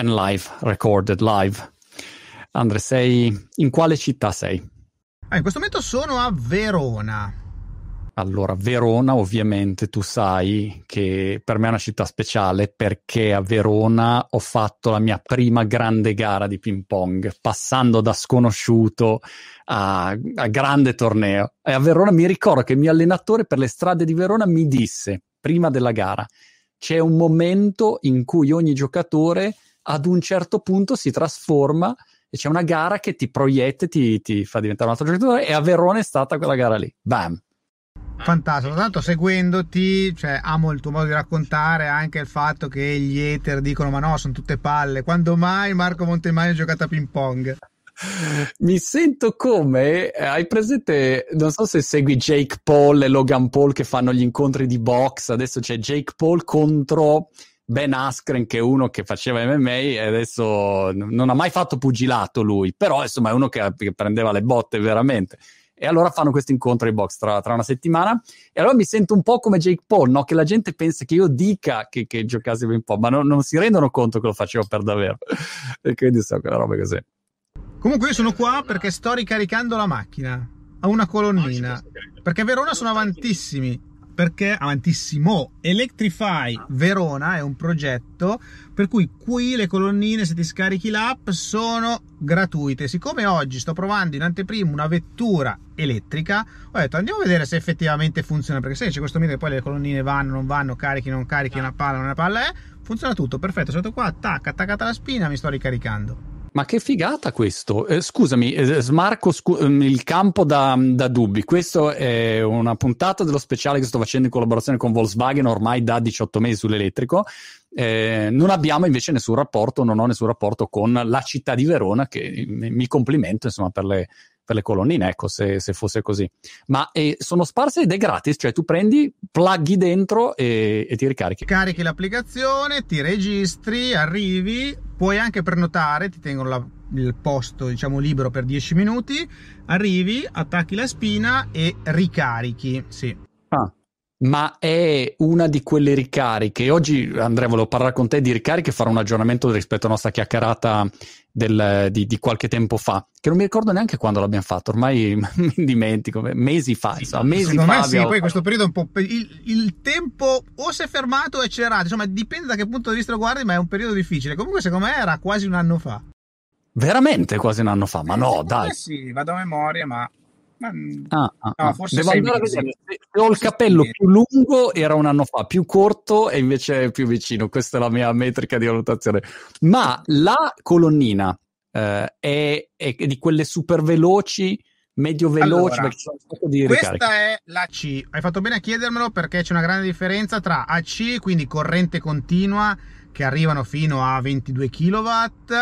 and live, recorded live. Andre, sei in quale città sei? Ah, in questo momento sono a Verona. Allora, Verona ovviamente tu sai che per me è una città speciale perché a Verona ho fatto la mia prima grande gara di ping pong, passando da sconosciuto a, a grande torneo. E a Verona mi ricordo che il mio allenatore per le strade di Verona mi disse, prima della gara, c'è un momento in cui ogni giocatore ad un certo punto si trasforma e c'è una gara che ti proietta e ti, ti fa diventare un altro giocatore e a Verona è stata quella gara lì. Bam! Fantastico, tanto seguendoti, cioè, amo il tuo modo di raccontare, anche il fatto che gli hater dicono ma no, sono tutte palle, quando mai Marco Montemagno ha giocato a ping pong? Mi sento come, eh, hai presente, non so se segui Jake Paul e Logan Paul che fanno gli incontri di box, adesso c'è Jake Paul contro Ben Askren che è uno che faceva MMA e adesso non ha mai fatto pugilato lui, però insomma è uno che, che prendeva le botte veramente. E allora fanno questo incontro in box tra, tra, una settimana. E allora mi sento un po' come Jake Paul, no? che la gente pensa che io dica che, che giocassi un po', ma no, non si rendono conto che lo facevo per davvero. E quindi so quella roba così. Comunque io sono qua perché sto ricaricando la macchina a una colonnina, perché Verona sono avantissimi perché avantissimo Electrify Verona è un progetto per cui qui le colonnine se ti scarichi l'app sono gratuite. Siccome oggi sto provando in anteprima una vettura elettrica ho detto andiamo a vedere se effettivamente funziona perché se c'è questo mito che poi le colonnine vanno non vanno carichi non carichi una palla non una palla è funziona tutto perfetto. Sono qua tac attaccata la spina mi sto ricaricando ma che figata questo! Eh, scusami, eh, smarco scu- ehm, il campo da, da, dubbi. Questo è una puntata dello speciale che sto facendo in collaborazione con Volkswagen ormai da 18 mesi sull'elettrico. Eh, non abbiamo invece nessun rapporto, non ho nessun rapporto con la città di Verona, che mi complimento insomma per le, per le colonnine, ecco, se, se fosse così. Ma eh, sono sparse ed è gratis, cioè tu prendi, plughi dentro e, e ti ricarichi. Carichi l'applicazione, ti registri, arrivi, puoi anche prenotare, ti tengono la, il posto diciamo libero per 10 minuti, arrivi, attacchi la spina e ricarichi, sì. Ah ma è una di quelle ricariche. Oggi Andrea volevo parlare con te di ricariche e fare un aggiornamento rispetto alla nostra chiacchierata del, di, di, qualche tempo fa, che non mi ricordo neanche quando l'abbiamo fatto, ormai mi dimentico, mesi fa, insomma, mesi Secondo fa. Me sì, poi fatto. questo periodo è un po'... Il, il, tempo o si è fermato o è accelerato, insomma dipende da che punto di vista lo guardi, ma è un periodo difficile. Comunque secondo me era quasi un anno fa. Veramente quasi un anno fa, ma no, dai. Sì, vado a memoria, ma Ah, ah, no, ah. forse Devo andare a vedere. Se ho il capello più lungo era un anno fa, più corto e invece è più vicino. Questa è la mia metrica di valutazione. Ma la colonnina eh, è, è, di quelle super veloci, medio veloci. Allora, questa è la C. Hai fatto bene a chiedermelo perché c'è una grande differenza tra AC, quindi corrente continua che arrivano fino a 22 kW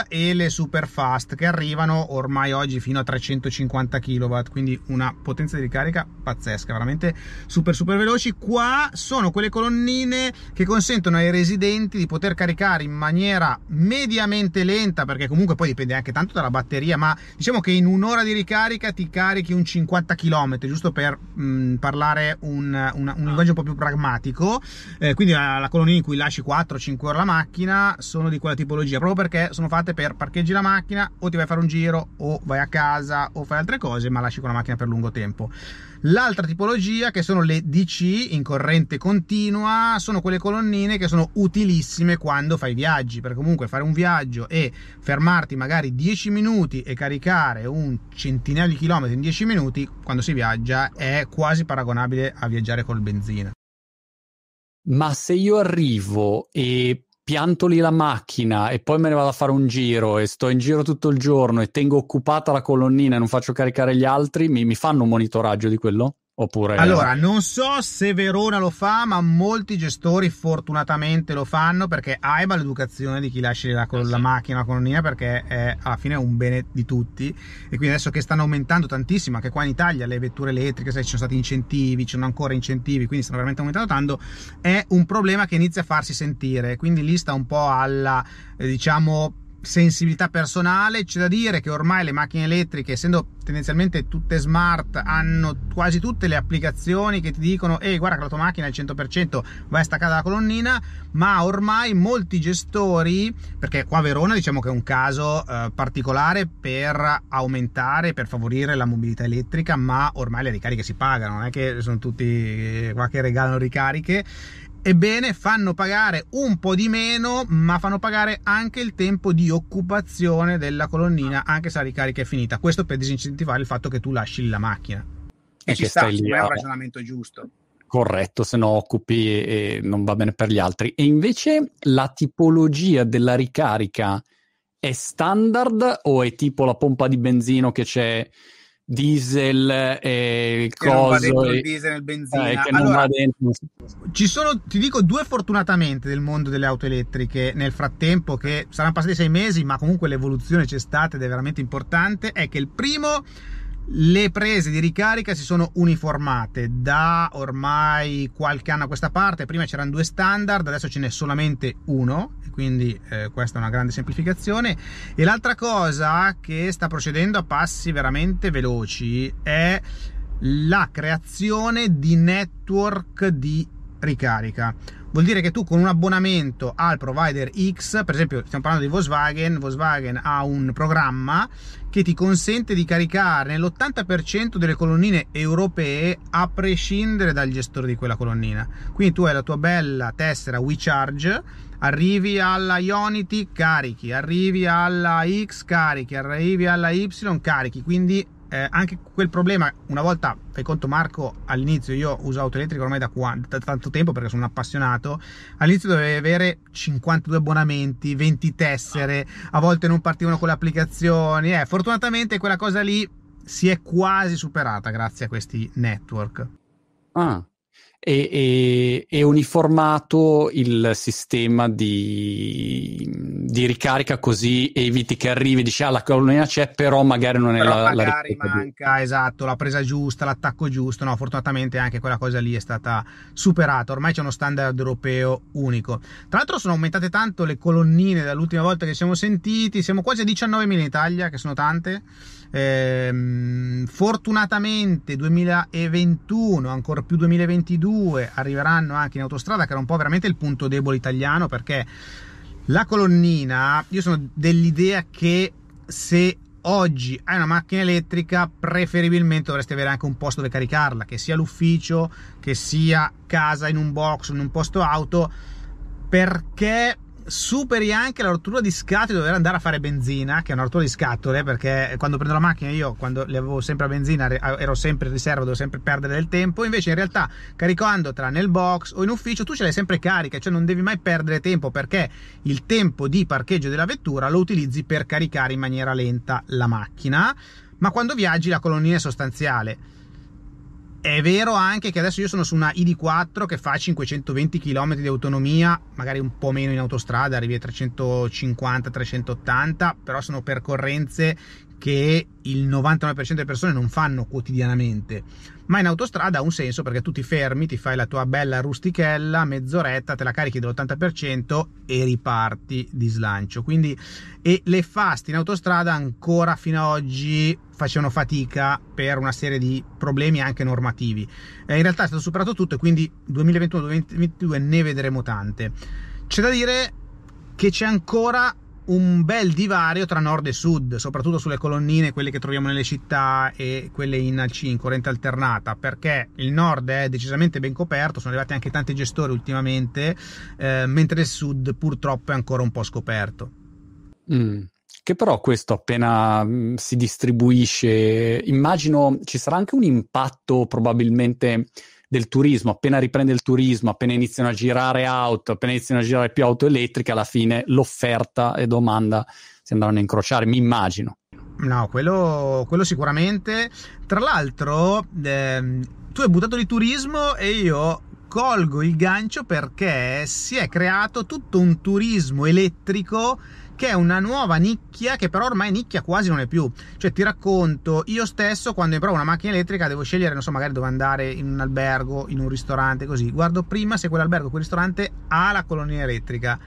e le super fast che arrivano ormai oggi fino a 350 kW quindi una potenza di ricarica pazzesca veramente super super veloci. Qua sono quelle colonnine che consentono ai residenti di poter caricare in maniera mediamente lenta perché comunque poi dipende anche tanto dalla batteria ma diciamo che in un'ora di ricarica ti carichi un 50 km giusto per mh, parlare un, un, un, linguaggio un po' più pragmatico. Eh, quindi la, la colonnina in cui lasci 4-5 ore la macchina macchina sono di quella tipologia, proprio perché sono fatte per parcheggi la macchina o ti vai a fare un giro o vai a casa o fai altre cose, ma lasci con la macchina per lungo tempo. L'altra tipologia, che sono le DC in corrente continua, sono quelle colonnine che sono utilissime quando fai viaggi, perché comunque fare un viaggio e fermarti magari 10 minuti e caricare un centinaio di chilometri in 10 minuti, quando si viaggia, è quasi paragonabile a viaggiare col benzina. Ma se io arrivo e pianto lì la macchina e poi me ne vado a fare un giro e sto in giro tutto il giorno e tengo occupata la colonnina e non faccio caricare gli altri, mi, mi fanno un monitoraggio di quello? Oppure... Allora, non so se Verona lo fa, ma molti gestori fortunatamente lo fanno perché AIBA l'educazione di chi lascia la, la sì. macchina, la colonnina, perché è alla fine un bene di tutti. E quindi adesso che stanno aumentando tantissimo, anche qua in Italia le vetture elettriche, sai, ci sono stati incentivi, ci sono ancora incentivi, quindi stanno veramente aumentando tanto, è un problema che inizia a farsi sentire. Quindi lì sta un po' alla, eh, diciamo, sensibilità personale. C'è da dire che ormai le macchine elettriche, essendo tendenzialmente tutte smart, hanno quasi tutte le applicazioni che ti dicono ehi guarda che la tua macchina al 100% va staccata dalla colonnina, ma ormai molti gestori, perché qua a Verona diciamo che è un caso eh, particolare per aumentare, per favorire la mobilità elettrica, ma ormai le ricariche si pagano, non è che sono tutti qua che regalano ricariche Ebbene, fanno pagare un po' di meno, ma fanno pagare anche il tempo di occupazione della colonnina, anche se la ricarica è finita. Questo per disincentivare il fatto che tu lasci la macchina. E, e ci sta, lì, è un ragionamento giusto. Corretto, se no occupi e non va bene per gli altri. E invece la tipologia della ricarica è standard o è tipo la pompa di benzino che c'è diesel e coso e... il diesel e benzina. eh, allora, ci sono ti dico due fortunatamente del mondo delle auto elettriche nel frattempo che saranno passati sei mesi ma comunque l'evoluzione c'è stata ed è veramente importante è che il primo le prese di ricarica si sono uniformate da ormai qualche anno a questa parte. Prima c'erano due standard, adesso ce n'è solamente uno, quindi eh, questa è una grande semplificazione. E l'altra cosa che sta procedendo a passi veramente veloci è la creazione di network di ricarica. Vuol dire che tu con un abbonamento al provider X, per esempio stiamo parlando di Volkswagen, Volkswagen ha un programma che ti consente di caricare nell'80% delle colonnine europee a prescindere dal gestore di quella colonnina. Quindi tu hai la tua bella tessera WeCharge, arrivi alla Ionity, carichi, arrivi alla X, carichi, arrivi alla Y, carichi. Quindi eh, anche quel problema, una volta, fai conto Marco, all'inizio io uso auto elettrica ormai da, da, tanto tempo perché sono un appassionato, all'inizio dovevi avere 52 abbonamenti, 20 tessere, a volte non partivano con le applicazioni, eh, fortunatamente quella cosa lì si è quasi superata grazie a questi network. Ah, e, e, e, uniformato il sistema di, di, ricarica così eviti che arrivi dici ah la colonnina c'è però magari non è però la, magari la manca di... esatto la presa giusta l'attacco giusto. No fortunatamente anche quella cosa lì è stata superata. Ormai c'è uno standard europeo unico. Tra l'altro sono aumentate tanto le colonnine dall'ultima volta che siamo sentiti. Siamo quasi a 19.000 in Italia che sono tante Ehm, fortunatamente 2021, ancora più 2022, arriveranno anche in autostrada, che era un po' veramente il punto debole italiano, perché la colonnina, io sono dell'idea che se oggi hai una macchina elettrica, preferibilmente dovresti avere anche un posto dove caricarla, che sia l'ufficio, che sia casa in un box, in un posto auto, perché superi anche la rottura di scatole di dover andare a fare benzina, che è una rottura di scatole, perché quando prendo la macchina io, quando le avevo sempre a benzina, ero sempre in riserva, dovevo sempre perdere del tempo, invece in realtà caricandotela nel box o in ufficio tu ce l'hai sempre carica, cioè non devi mai perdere tempo perché il tempo di parcheggio della vettura lo utilizzi per caricare in maniera lenta la macchina, ma quando viaggi la colonnina è sostanziale è vero anche che adesso io sono su una ID4 che fa 520 km di autonomia, magari un po' meno in autostrada, arrivi a 350-380, però sono percorrenze che il 99% delle persone non fanno quotidianamente ma in autostrada ha un senso perché tu ti fermi, ti fai la tua bella rustichella, mezz'oretta, te la carichi dell'80% e riparti di slancio. Quindi, e le fast in autostrada ancora fino ad oggi facevano fatica per una serie di problemi anche normativi. Eh, in realtà è stato superato tutto e quindi 2021-2022 ne vedremo tante. C'è da dire che c'è ancora un bel divario tra nord e sud, soprattutto sulle colonnine, quelle che troviamo nelle città e quelle in, in corrente alternata, perché il nord è decisamente ben coperto, sono arrivati anche tanti gestori ultimamente, eh, mentre il sud purtroppo è ancora un po' scoperto. Mm. Che però questo appena mm, si distribuisce, immagino ci sarà anche un impatto probabilmente del turismo, appena riprende il turismo, appena iniziano a girare auto, appena iniziano a girare più auto elettriche, alla fine l'offerta e domanda si andranno a incrociare, mi immagino. No, quello, quello sicuramente. Tra l'altro, ehm, tu hai buttato di turismo e io colgo il gancio perché si è creato tutto un turismo elettrico che è una nuova nicchia che però ormai nicchia quasi non è più. Cioè ti racconto, io stesso quando mi provo una macchina elettrica devo scegliere, non so, magari dove andare in un albergo, in un ristorante, così. Guardo prima se quell'albergo, quel ristorante ha la colonnina elettrica.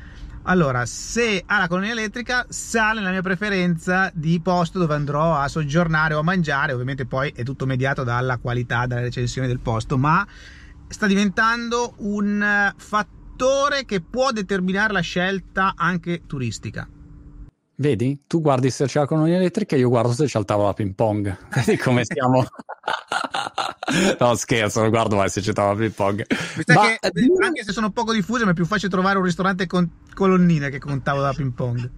Allora, se ha la colonnina elettrica, sale nella mia preferenza di posto dove andrò a soggiornare o a mangiare. Ovviamente poi è tutto mediato dalla qualità, dalla recensione del posto, ma sta diventando un fattore che può determinare la scelta anche turistica. Vedi? Tu guardi se c'è la colonnina elettrica, io guardo se c'è il tavolo a ping pong. Vedi come siamo? no, scherzo, non guardo mai se c'è il tavolo a ping pong. Ma, che, eh, anche se sono poco diffuse, ma è più facile trovare un ristorante con colonnine che con tavolo da ping pong.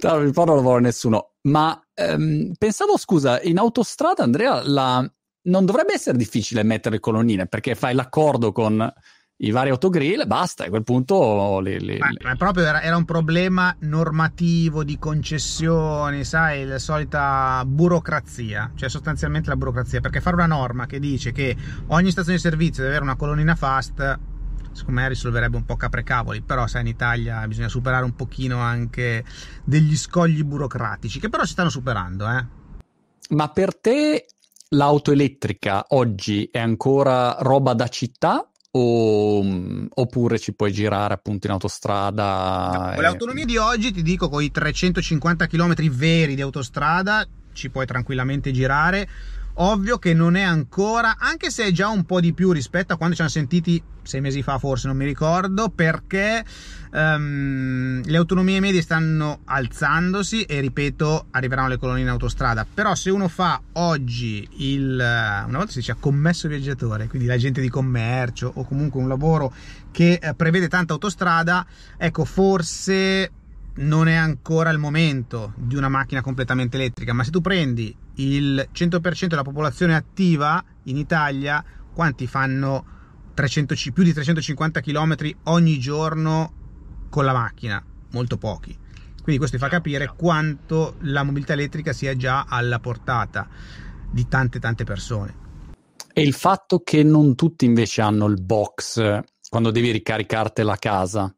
No, ping pong non lo vuole nessuno. Ma ehm, pensavo, scusa, in autostrada, Andrea, la... non dovrebbe essere difficile mettere colonnine perché fai l'accordo con i vari autogrill, basta, a quel punto le, le, ma, ma proprio era, era, un problema normativo di concessioni, sai, la solita burocrazia, cioè sostanzialmente la burocrazia, perché fare una norma che dice che ogni stazione di servizio deve avere una colonnina fast, secondo me risolverebbe un po' caprecavoli, però sai in Italia bisogna superare un pochino anche degli scogli burocratici, che però si stanno superando, eh. Ma per te l'auto elettrica oggi è ancora roba da città o, oppure ci puoi girare appunto in autostrada. No, con e... l'autonomia di oggi ti dico con i 350 km veri di autostrada ci puoi tranquillamente girare Ovvio che non è ancora, anche se è già un po' di più rispetto a quando ci hanno sentiti sei mesi fa, forse non mi ricordo, perché um, le autonomie medie stanno alzandosi e ripeto, arriveranno le colonie in autostrada. Però se uno fa oggi il, una volta si diceva commesso viaggiatore, quindi l'agente di commercio o comunque un lavoro che eh, prevede tanta autostrada, ecco, forse non è ancora il momento di una macchina completamente elettrica, ma se tu prendi il 100% della popolazione attiva in Italia, quanti fanno 300, più di 350 km ogni giorno con la macchina? Molto pochi. Quindi questo ti fa capire quanto la mobilità elettrica sia già alla portata di tante tante persone. E il fatto che non tutti invece hanno il box quando devi ricaricartela a casa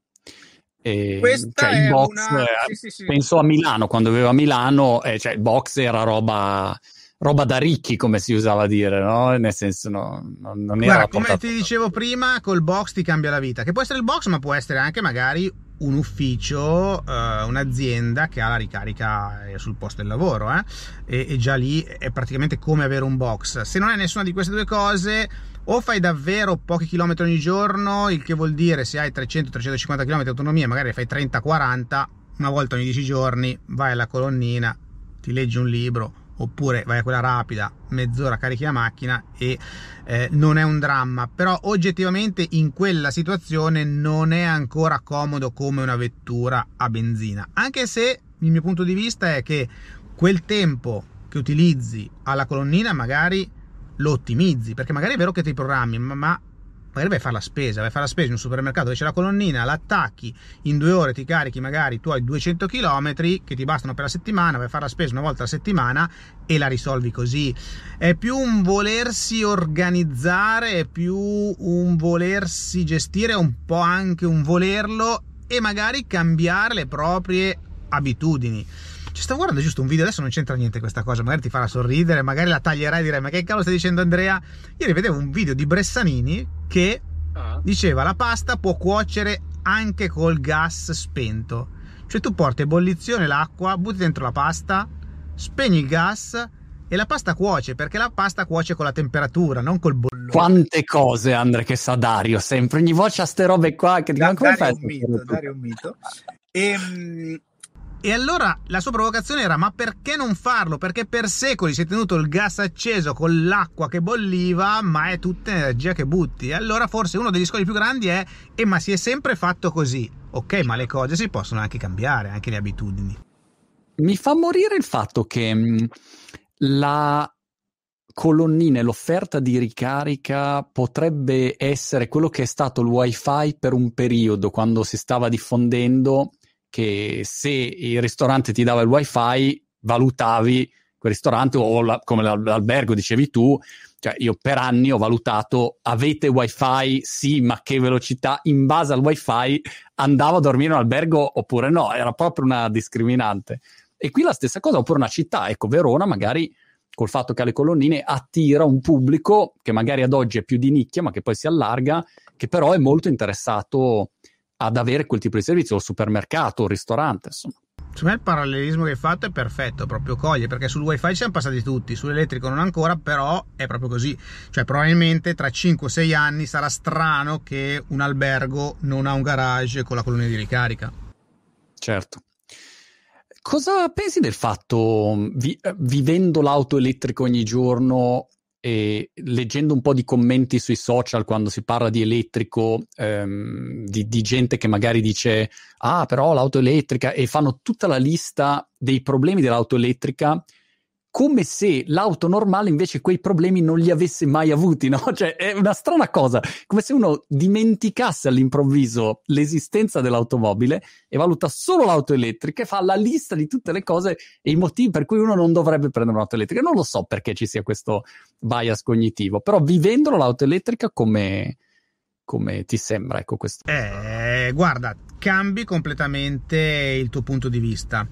e, Questa cioè, il box, una... sì, sì, sì. penso a Milano, quando avevo a Milano, eh, cioè, il box era roba, roba da ricchi, come si usava a dire, no? Nel senso, no, non, non Guarda, era come ti dicevo prima, col box ti cambia la vita, che può essere il box, ma può essere anche magari un ufficio, eh, un'azienda che ha la ricarica eh, sul posto del lavoro, eh? e, e già lì è praticamente come avere un box. Se non è nessuna di queste due cose, o fai davvero pochi chilometri ogni giorno, il che vuol dire se hai 300-350 km di autonomia, magari fai 30-40, una volta ogni 10 giorni, vai alla colonnina, ti leggi un libro, oppure vai a quella rapida, mezz'ora carichi la macchina e eh, non è un dramma, però oggettivamente in quella situazione non è ancora comodo come una vettura a benzina, anche se il mio punto di vista è che quel tempo che utilizzi alla colonnina magari lo ottimizzi, perché magari è vero che ti programmi, ma, ma magari vai a fare la spesa, vai a fare la spesa in un supermercato dove c'è la colonnina, l'attacchi, in due ore ti carichi magari i tuoi 200 km che ti bastano per la settimana, vai a fare la spesa una volta a settimana e la risolvi così. È più un volersi organizzare, è più un volersi gestire, un po' anche un volerlo e magari cambiare le proprie abitudini. Ci sto guardando giusto un video, adesso non c'entra niente questa cosa, magari ti farà sorridere, magari la taglierai e direi ma che cavolo stai dicendo Andrea? Ieri vedevo un video di Bressanini che ah. diceva la pasta può cuocere anche col gas spento. Cioè tu porti a ebollizione l'acqua, butti dentro la pasta, spegni il gas e la pasta cuoce, perché la pasta cuoce con la temperatura, non col bollore. Quante cose, Andre, che sa Dario, sempre, ogni volta ste robe qua che dicono come fai? Un mito, Dario un mito. E, ehm, e allora la sua provocazione era: ma perché non farlo? Perché per secoli si è tenuto il gas acceso con l'acqua che bolliva, ma è tutta energia che butti. E allora forse uno degli scogli più grandi è: e ma si è sempre fatto così. Ok, ma le cose si possono anche cambiare, anche le abitudini. Mi fa morire il fatto che mh, la colonnina e l'offerta di ricarica potrebbe essere quello che è stato il wifi per un periodo quando si stava diffondendo che se il ristorante ti dava il wifi, valutavi quel ristorante o la, come l'albergo dicevi tu, cioè io per anni ho valutato avete wifi? Sì ma che velocità? In base al wifi andavo a dormire in albergo oppure no? Era proprio una discriminante. E qui la stessa cosa oppure una città ecco Verona magari col fatto che ha le colonnine attira un pubblico che magari ad oggi è più di nicchia ma che poi si allarga che però è molto interessato ad avere quel tipo di servizio, o supermercato, o ristorante, insomma. Secondo me il parallelismo che hai fatto è perfetto, proprio coglie, perché sul wifi ci siamo passati tutti, sull'elettrico non ancora, però è proprio così. Cioè probabilmente tra 5-6 anni sarà strano che un albergo non ha un garage con la colonna di ricarica. Certo. Cosa pensi del fatto, vi, vivendo l'auto elettrica ogni giorno, e leggendo un po' di commenti sui social quando si parla di elettrico, ehm, di, di, gente che magari dice ah però l'auto elettrica e fanno tutta la lista dei problemi dell'auto elettrica come se l'auto normale invece quei problemi non li avesse mai avuti, no? Cioè è una strana cosa, come se uno dimenticasse all'improvviso l'esistenza dell'automobile e valuta solo l'auto elettrica e fa la lista di tutte le cose e i motivi per cui uno non dovrebbe prendere un'auto elettrica. Non lo so perché ci sia questo bias cognitivo, però vivendolo l'auto elettrica come, come ti sembra, ecco questo? Eh, guarda, cambi completamente il tuo punto di vista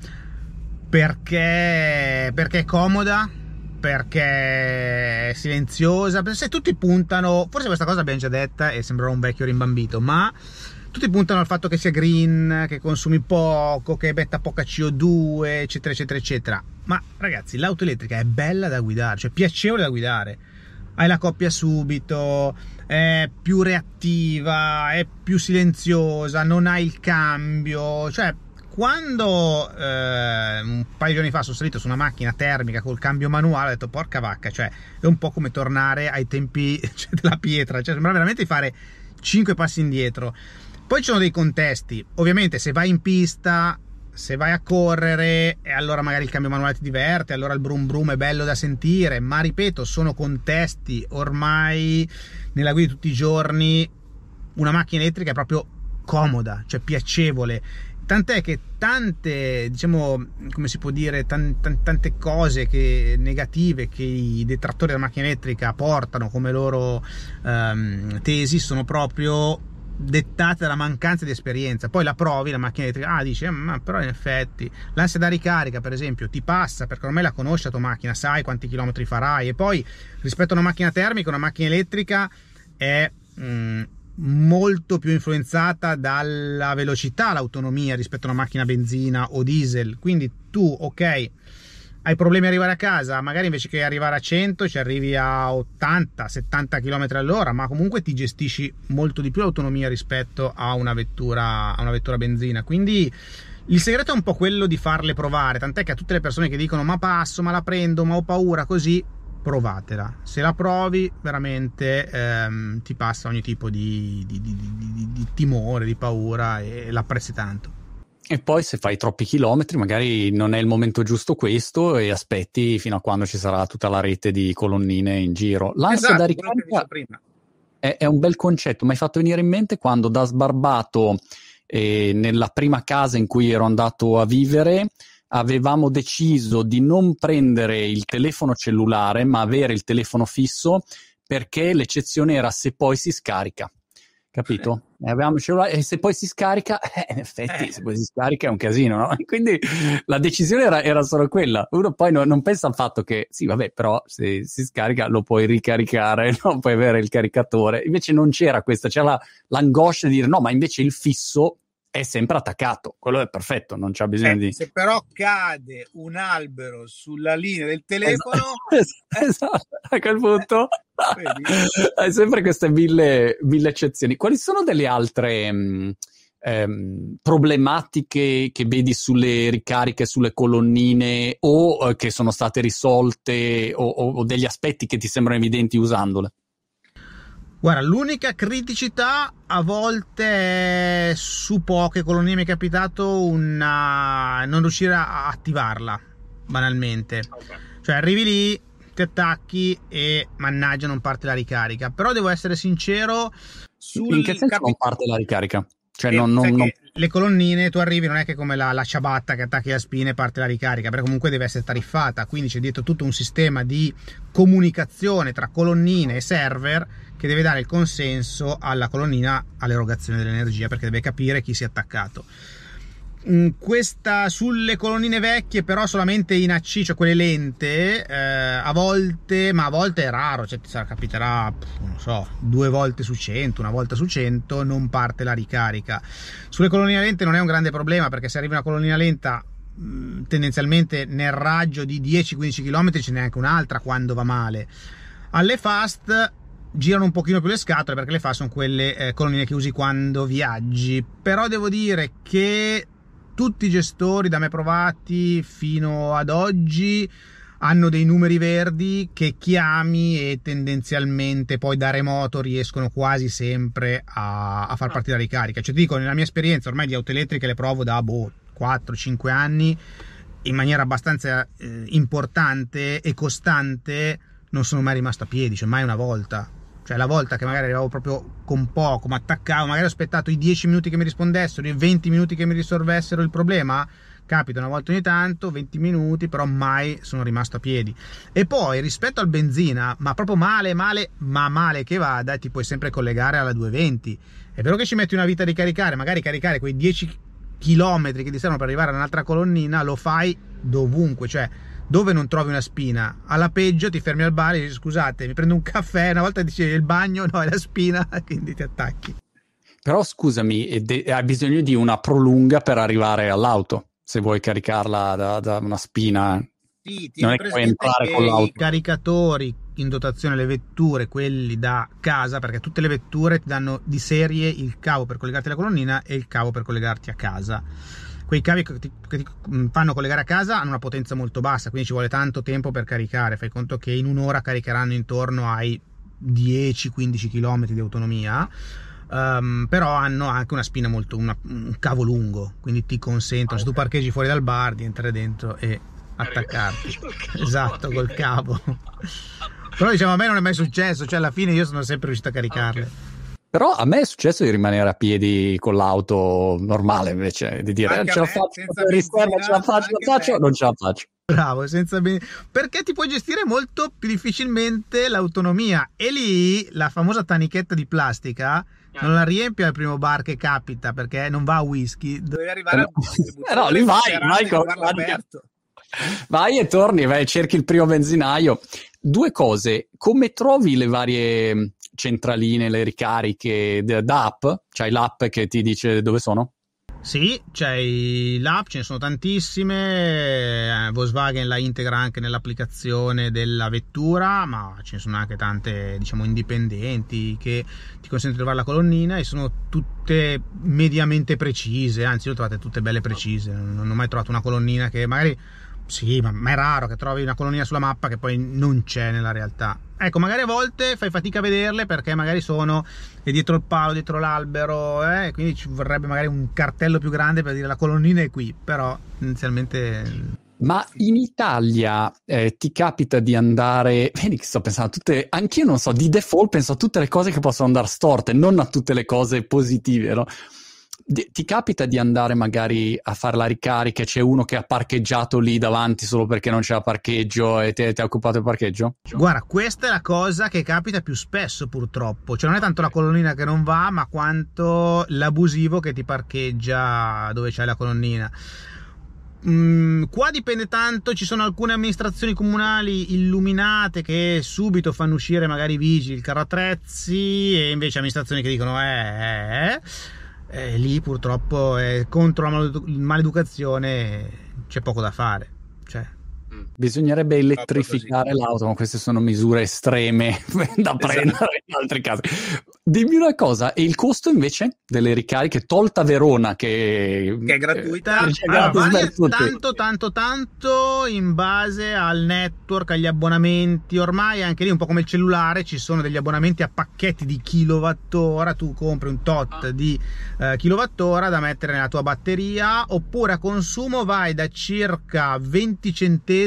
perché, perché è comoda, perché è silenziosa, se tutti puntano, forse questa cosa l'abbiamo già detta e sembrerà un vecchio rimbambito, ma tutti puntano al fatto che sia green, che consumi poco, che metta poca CO2, eccetera, eccetera, eccetera. Ma ragazzi, l'auto elettrica è bella da guidare, cioè piacevole da guidare. Hai la coppia subito, è più reattiva, è più silenziosa, non hai il cambio, cioè quando eh, un paio di anni fa sono salito su una macchina termica col cambio manuale ho detto porca vacca cioè è un po' come tornare ai tempi cioè, della pietra cioè sembra veramente di fare 5 passi indietro. Poi ci sono dei contesti. Ovviamente se vai in pista se vai a correre allora magari il cambio manuale ti diverte allora il brum brum è bello da sentire ma ripeto sono contesti ormai nella guida di tutti i giorni una macchina elettrica è proprio comoda, cioè piacevole Tant'è che tante, diciamo, come si può dire, tan, tan, tante cose che, negative che i detrattori della macchina elettrica portano come loro um, tesi sono proprio dettate dalla mancanza di esperienza. Poi la provi la macchina elettrica, ah, dici, eh, ma però in effetti l'ansia da ricarica, per esempio, ti passa perché ormai la conosci la tua macchina, sai quanti chilometri farai. E poi rispetto a una macchina termica, una macchina elettrica è. Mm, molto più influenzata dalla velocità, l'autonomia rispetto a una macchina benzina o diesel. Quindi tu, ok, hai problemi ad arrivare a casa, magari invece che arrivare a 100 ci arrivi a 80-70 km all'ora, ma comunque ti gestisci molto di più l'autonomia rispetto a una vettura, a una vettura benzina. Quindi il segreto è un po' quello di farle provare, tant'è che a tutte le persone che dicono ma passo, ma la prendo, ma ho paura, così provatela. Se la provi, veramente ehm, ti passa ogni tipo di, di, di, di, timore, di paura e l'apprezzi tanto. E poi se fai troppi chilometri, magari non è il momento giusto questo e aspetti fino a quando ci sarà tutta la rete di colonnine in giro. L'ansia esatto, da ricarica è, è, un bel concetto, mi hai fatto venire in mente quando da sbarbato eh, nella prima casa in cui ero andato a vivere avevamo deciso di non prendere il telefono cellulare, ma avere il telefono fisso perché l'eccezione era se poi si scarica. Capito? E avevamo il cellulare e se poi si scarica, eh, in effetti, eh. se poi si scarica è un casino, no? Quindi la decisione era, era solo quella. Uno poi no, non pensa al fatto che, sì, vabbè, però se si scarica lo puoi ricaricare, no? puoi avere il caricatore. Invece non c'era questa, c'era l'angoscia di dire no, ma invece il fisso è sempre attaccato, quello è perfetto, non c'è bisogno eh, di... Se però cade un albero sulla linea del telefono... Esatto, esatto. a quel punto hai sempre queste mille, mille, eccezioni. Quali sono delle altre... Mh, mm, ehm, problematiche che vedi sulle ricariche, sulle colonnine o eh, che sono state risolte o, o, o degli aspetti che ti sembrano evidenti usandole? Guarda, l'unica criticità a volte è su poche colonie mi è capitato una... non riuscire a attivarla, banalmente. Okay. Cioè arrivi lì, ti attacchi e mannaggia non parte la ricarica. Però devo essere sincero sul In che senso capi... non parte la ricarica? Cioè, non, non, non... le colonnine tu arrivi, non è che come la, la ciabatta che attacchi la spina e parte la ricarica, perché comunque deve essere tariffata, quindi c'è dietro tutto un sistema di comunicazione tra colonnine e server che deve dare il consenso alla colonnina all'erogazione dell'energia, perché deve capire chi si è attaccato. Mm, questa sulle colonnine vecchie, però solamente in AC, cioè quelle lente, eh, a volte, ma a volte è raro, cioè sarà, capiterà, non so, due volte su 100, una volta su 100, non parte la ricarica. Sulle colonnine lente non è un grande problema perché se arrivi una colonnina lenta mm, tendenzialmente nel raggio di 10-15 km ce n'è anche un'altra quando va male. Alle fast girano un pochino più le scatole perché le fast sono quelle eh, colonnine che usi quando viaggi, però devo dire che tutti i gestori da me provati fino ad oggi hanno dei numeri verdi che chiami e tendenzialmente poi da remoto riescono quasi sempre a, a far partire la ricarica. Cioè, ti dico, nella mia esperienza ormai di auto elettriche le provo da boh, 4-5 anni in maniera abbastanza eh, importante e costante, non sono mai rimasto a piedi, cioè mai una volta cioè la volta che magari arrivavo proprio con poco, ma attaccavo, magari ho aspettato i 10 minuti che mi rispondessero, i 20 minuti che mi risolvessero il problema, capita una volta ogni tanto, 20 minuti, però mai sono rimasto a piedi. E poi rispetto al benzina, ma proprio male, male, ma male che vada, ti puoi sempre collegare alla 220. È vero che ci metti una vita di caricare, magari caricare quei 10 km che ti servono per arrivare a un'altra colonnina, lo fai dovunque, cioè dove non trovi una spina. Alla peggio ti fermi al bar e dici scusate, mi prendo un caffè, una volta dici il bagno, no, è la spina, quindi ti attacchi. Però scusami, hai bisogno di una prolunga per arrivare all'auto, se vuoi caricarla da, da una spina. Sì, non è che puoi entrare con l'auto. I caricatori in dotazione le vetture, quelli da casa, perché tutte le vetture ti danno di serie il cavo per collegarti alla colonnina e il cavo per collegarti a casa quei cavi che ti, che ti, mm, fanno collegare a casa hanno una potenza molto bassa, quindi ci vuole tanto tempo per caricare. Fai conto che in un'ora caricheranno intorno ai 10-15 km di autonomia. Um, però hanno anche una spina molto una, un cavo lungo quindi ti consentono okay. se tu parcheggi fuori dal bar di entrare dentro e attaccarti esatto col cavo però diciamo a me non è mai successo cioè alla fine io sono sempre riuscito a caricarle okay. Però a me è successo di rimanere a piedi con l'auto normale invece di dire eh, ce la faccio, riserva, ce la faccio, la faccio, non ce la faccio. Bravo, senza ben... perché ti puoi gestire molto più difficilmente l'autonomia. E lì la famosa tanichetta di plastica non la riempi al primo bar che capita perché non va a whisky. Devi arrivare al eh no, lì vai, vai, con... vai e torni, vai, cerchi il primo benzinaio. Due cose, come trovi le varie centraline, le ricariche d'app? C'hai l'app che ti dice dove sono? Sì, c'è l'app, ce ne sono tantissime, eh, Volkswagen la integra anche nell'applicazione della vettura, ma ce ne sono anche tante, diciamo, indipendenti che ti consentono di trovare la colonnina e sono tutte mediamente precise, anzi, le ho trovate tutte belle precise, non ho mai trovato una colonnina che magari sì, ma, ma, è raro che trovi una colonnina sulla mappa che poi non c'è nella realtà. Ecco, magari a volte fai fatica a vederle perché magari sono dietro il palo, dietro l'albero, eh, quindi ci vorrebbe magari un cartello più grande per dire la colonnina è qui, però inizialmente... Ma in Italia eh, ti capita di andare, vedi che sto pensando a tutte, anch'io non so, di default penso a tutte le cose che possono andare storte, non a tutte le cose positive, no? Ti capita di andare magari a fare la ricarica c'è uno che ha parcheggiato lì davanti solo perché non c'era parcheggio e ti, ha occupato il parcheggio? Guarda, questa è la cosa che capita più spesso purtroppo, cioè non è tanto la colonnina che non va, ma quanto l'abusivo che ti parcheggia dove c'è la colonnina. Mm, qua dipende tanto, ci sono alcune amministrazioni comunali illuminate che subito fanno uscire magari i vigili, il carro attrezzi e invece amministrazioni che dicono eh, eh, eh eh, lì purtroppo è contro la maleducazione c'è poco da fare. Mm. Bisognerebbe elettrificare l'auto, ma queste sono misure estreme da esatto. prendere in altri casi. Dimmi una cosa, e il costo invece delle ricariche, tolta Verona che, che è gratuita, eh, allora, varia tanto tanto tanto in base al network, agli abbonamenti, ormai anche lì un po' come il cellulare ci sono degli abbonamenti a pacchetti di kilowattora, tu compri un tot ah. di eh, kilowattora da mettere nella tua batteria oppure a consumo vai da circa 20 centesimi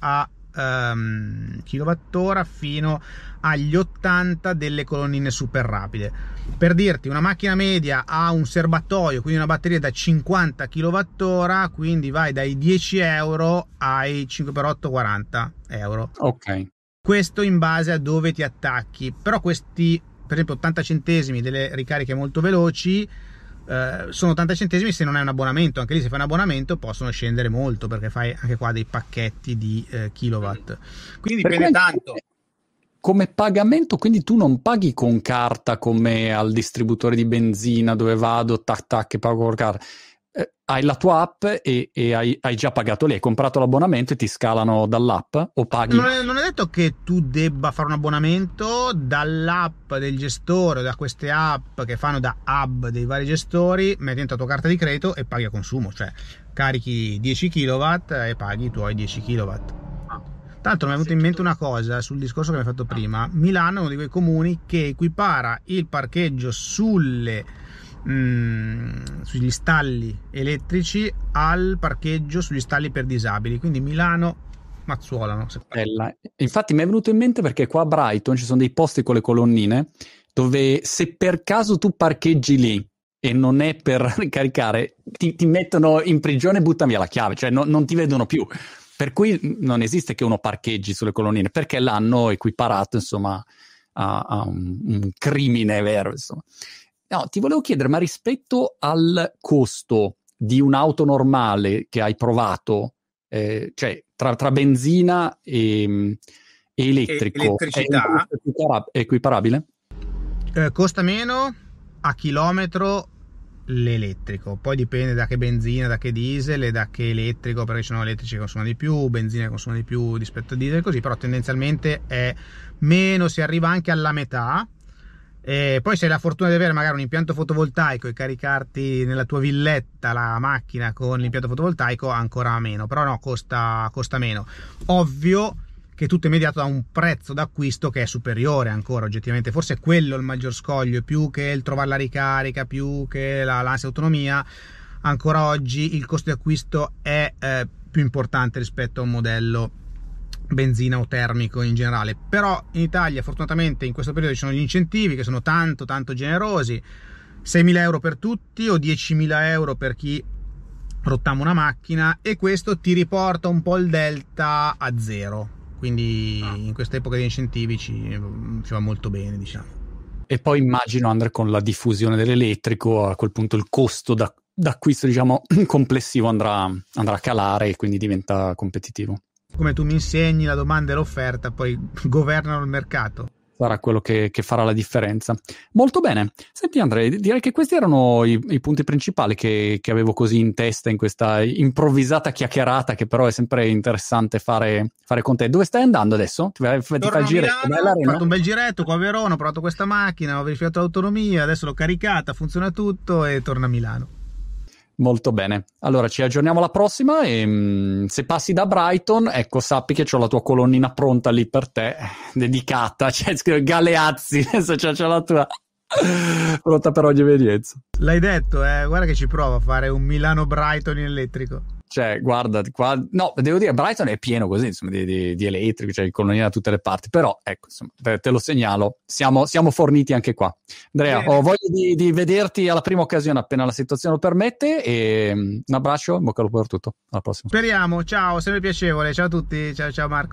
a um, kilowattora fino agli 80 delle colonnine super rapide. Per dirti, una macchina media ha un serbatoio, quindi una batteria da 50 kWh, quindi vai dai 10 euro ai 5x8 40 euro. Ok. Questo in base a dove ti attacchi, però questi, per esempio, 80 centesimi delle ricariche molto veloci eh, sono 80 centesimi se non è un abbonamento, anche lì se fai un abbonamento possono scendere molto perché fai anche qua dei pacchetti di eh, kilowatt. Quindi dipende tanto. Come pagamento, quindi tu non paghi con carta come al distributore di benzina dove vado, tac tac, e pago con carta eh, hai la tua app e, e hai, hai, già pagato lì, hai comprato l'abbonamento e ti scalano dall'app o paghi? Non è, non è, detto che tu debba fare un abbonamento dall'app del gestore, da queste app che fanno da hub dei vari gestori, metti dentro la tua carta di credito e paghi a consumo, cioè carichi 10 kW e paghi i tuoi 10 kW. L'altro mi è venuta in mente una cosa sul discorso che mi hai fatto prima. Milano è uno di quei comuni che equipara il parcheggio sulle Mm, sugli stalli elettrici al parcheggio sugli stalli per disabili. Quindi Milano Mazzuolano. Bella. Infatti mi è venuto in mente perché qua a Brighton ci sono dei posti con le colonnine dove se per caso tu parcheggi lì e non è per ricaricare, ti, ti mettono in prigione e buttano via la chiave, cioè no, non ti vedono più. Per cui non esiste che uno parcheggi sulle colonnine, perché l'hanno equiparato, insomma, a, a un, un, crimine vero, insomma. No, ti volevo chiedere, ma rispetto al costo di un'auto normale che hai provato, eh, cioè tra, tra benzina e, e elettrico, elettricità, è equiparabile? Eh, costa meno a chilometro l'elettrico, poi dipende da che benzina, da che diesel e da che elettrico, perché ci sono elettrici che consumano di più, benzina che consumano di più rispetto a diesel, così, però tendenzialmente è meno, si arriva anche alla metà e poi se hai la fortuna di avere magari un impianto fotovoltaico e caricarti nella tua villetta la macchina con l'impianto fotovoltaico ancora meno, però no, costa, costa meno. Ovvio che tutto è mediato da un prezzo d'acquisto che è superiore ancora oggettivamente, forse è quello il maggior scoglio, più che il trovare la ricarica, più che la, l'ansia autonomia, ancora oggi il costo di acquisto è eh, più importante rispetto a un modello benzina o termico in generale. Però in Italia fortunatamente in questo periodo ci sono gli incentivi che sono tanto tanto generosi, 6.000 euro per tutti o 10.000 euro per chi rottama una macchina e questo ti riporta un po' il delta a zero. Quindi ah. in questa epoca di incentivi ci, ci va molto bene, diciamo. E poi immagino, Andre, con la diffusione dell'elettrico, a quel punto il costo da, d'acquisto, diciamo, complessivo andrà, andrà a calare e quindi diventa competitivo come tu mi insegni la domanda e l'offerta, poi governano il mercato. Sarà quello che, che farà la differenza. Molto bene. Senti Andrea, direi che questi erano i, i punti principali che, che, avevo così in testa in questa improvvisata chiacchierata che però è sempre interessante fare, fare con te. Dove stai andando adesso? Ti, fai il giretto? Ho fatto un bel giretto qua a Verona, ho provato questa macchina, ho verificato l'autonomia, adesso l'ho caricata, funziona tutto e torno a Milano. Molto bene. Allora ci aggiorniamo alla prossima e mh, mm, se passi da Brighton, ecco, sappi che ho la tua colonnina pronta lì per te, dedicata, cioè scrive Galeazzi, adesso c'è, c'è la tua pronta per ogni evenienza. L'hai detto, eh? guarda che ci provo a fare un Milano-Brighton in elettrico. Cioè, guarda, qua... No, devo dire, Brighton è pieno così, insomma, di, di, di elettrico, cioè il colonnina da tutte le parti. Però, ecco, insomma, te, te lo segnalo, siamo, siamo, forniti anche qua. Andrea, Bene. ho voglia di, di, vederti alla prima occasione appena la situazione lo permette e un abbraccio, bocca al lupo per tutto. Alla prossima. Speriamo, ciao, sempre piacevole. Ciao a tutti, ciao ciao Marco.